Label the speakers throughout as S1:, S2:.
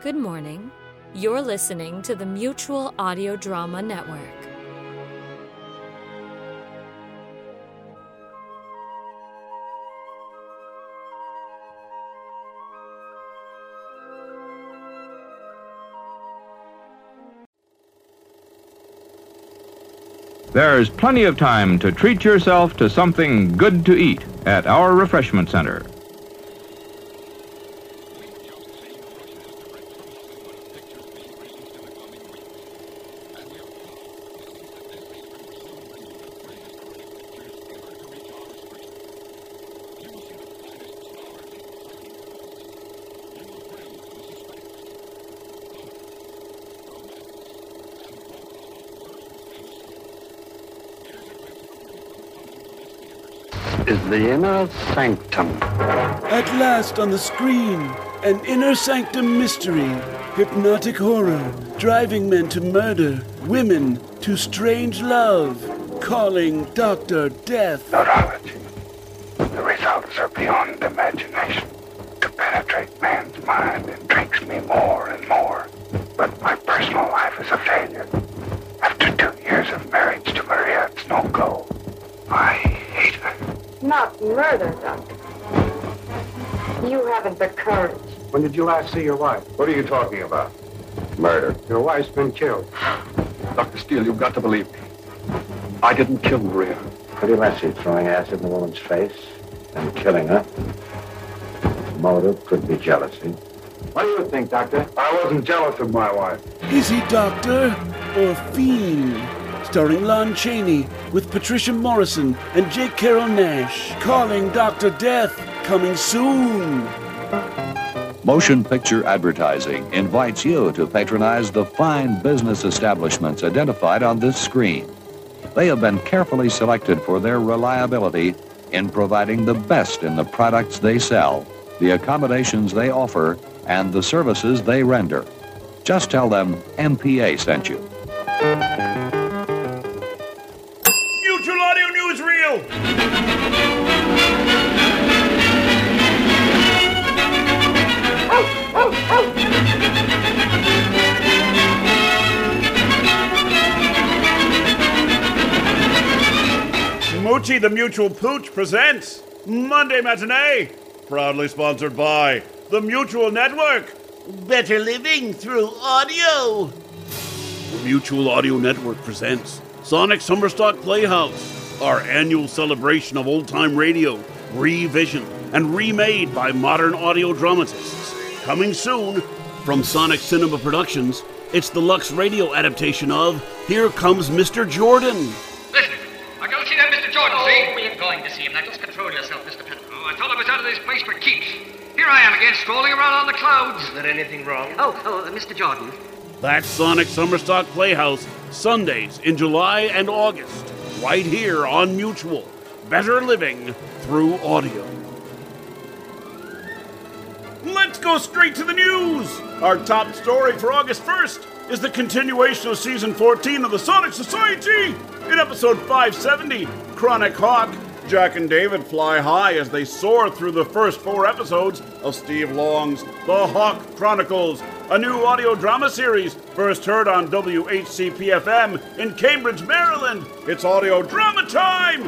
S1: Good morning. You're listening to the Mutual Audio Drama Network.
S2: There's plenty of time to treat yourself to something good to eat at our refreshment center.
S3: Is the inner sanctum.
S4: At last on the screen, an inner sanctum mystery, hypnotic horror, driving men to murder, women to strange love, calling Dr. Death.
S3: Neurology. The results are beyond imagination.
S5: Not murder, Doctor. You haven't the courage.
S6: When did you last see your wife?
S3: What are you talking about?
S6: Murder. Your wife's been killed.
S7: Dr. Steele, you've got to believe me. I didn't kill Maria.
S6: Pretty messy, throwing acid in the woman's face and killing her. Motive could be jealousy.
S7: What do you think, Doctor?
S3: I wasn't jealous of my wife.
S4: Is he doctor or fiend? Starring Lon Chaney with Patricia Morison and J. Carrol Naish. Calling Dr. Death. Coming soon.
S8: Motion Picture Advertising invites you to patronize the fine business establishments identified on this screen. They have been carefully selected for their reliability in providing the best in the products they sell, the accommodations they offer, and the services they render. Just tell them MPA sent you.
S9: Mutual Audio Newsreel! Moochie the Mutual Pooch presents Monday Matinee, proudly sponsored by the Mutual Network. Better living through audio. The Mutual Audio Network presents Sonic Summerstock Playhouse, our annual celebration of old time radio, revisioned and remade by modern audio dramatists. Coming soon from Sonic Cinema Productions, it's the Lux Radio adaptation of Here Comes Mr. Jordan.
S10: Listen, I go see that Mr. Jordan, see? Oh, we ain't going to see him. Now just control yourself, Mr. Penn. Oh, I thought I was out of this place for keeps. Here I am again, strolling around on the clouds. Is there anything wrong? Oh, oh, uh, Mr. Jordan.
S9: That's Sonic Summerstock Playhouse, Sundays in July and August, right here on Mutual. Better living through audio. Let's go straight to the news. Our top story for August 1st is the continuation of season 14 of the Sonic Society. In episode 570, Chronic Hawk, Jack and David fly high as they soar through the first four episodes of Steve Long's The Hawk Chronicles, a new audio drama series first heard on WHCP FM in Cambridge, Maryland. It's audio drama time!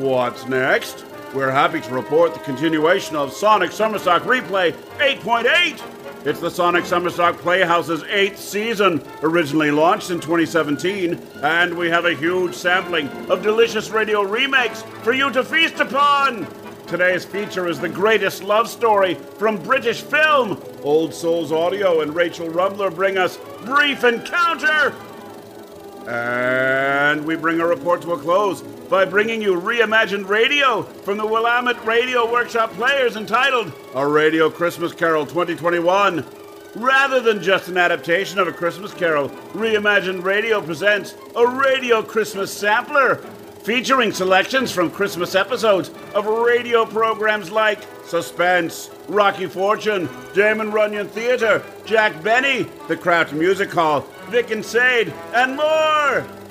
S9: What's next? We're happy to report the continuation of Sonic Summerstock Replay 8.8. It's the Sonic Summerstock Playhouse's eighth season, originally launched in 2017, and we have a huge sampling of delicious radio remakes for you to feast upon. Today's feature is the greatest love story from British film. Old Souls Audio and Rachel Rubler bring us Brief Encounter. And we bring our report to a close by bringing you reimagined radio from the Willamette Radio Workshop Players entitled A Radio Christmas Carol 2021. Rather than just an adaptation of A Christmas Carol, Reimagined Radio presents a Radio Christmas Sampler featuring selections from Christmas episodes of radio programs like Suspense, Rocky Fortune, Damon Runyon Theatre, Jack Benny, The Kraft Music Hall, Vic and Sade, and more!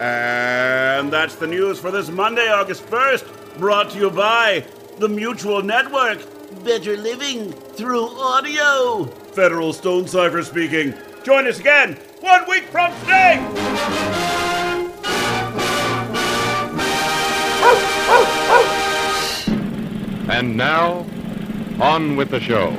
S9: And that's the news for this Monday, August 1st, brought to you by the Mutual Network. Better living through audio. Federal Stone Cipher speaking. Join us again one week from today!
S11: And now, on with the show.